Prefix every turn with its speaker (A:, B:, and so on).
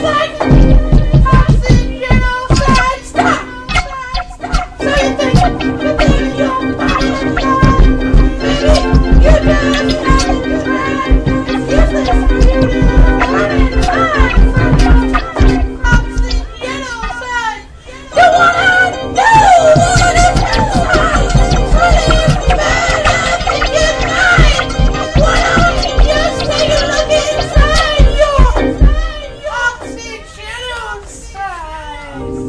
A: Vai, Yes.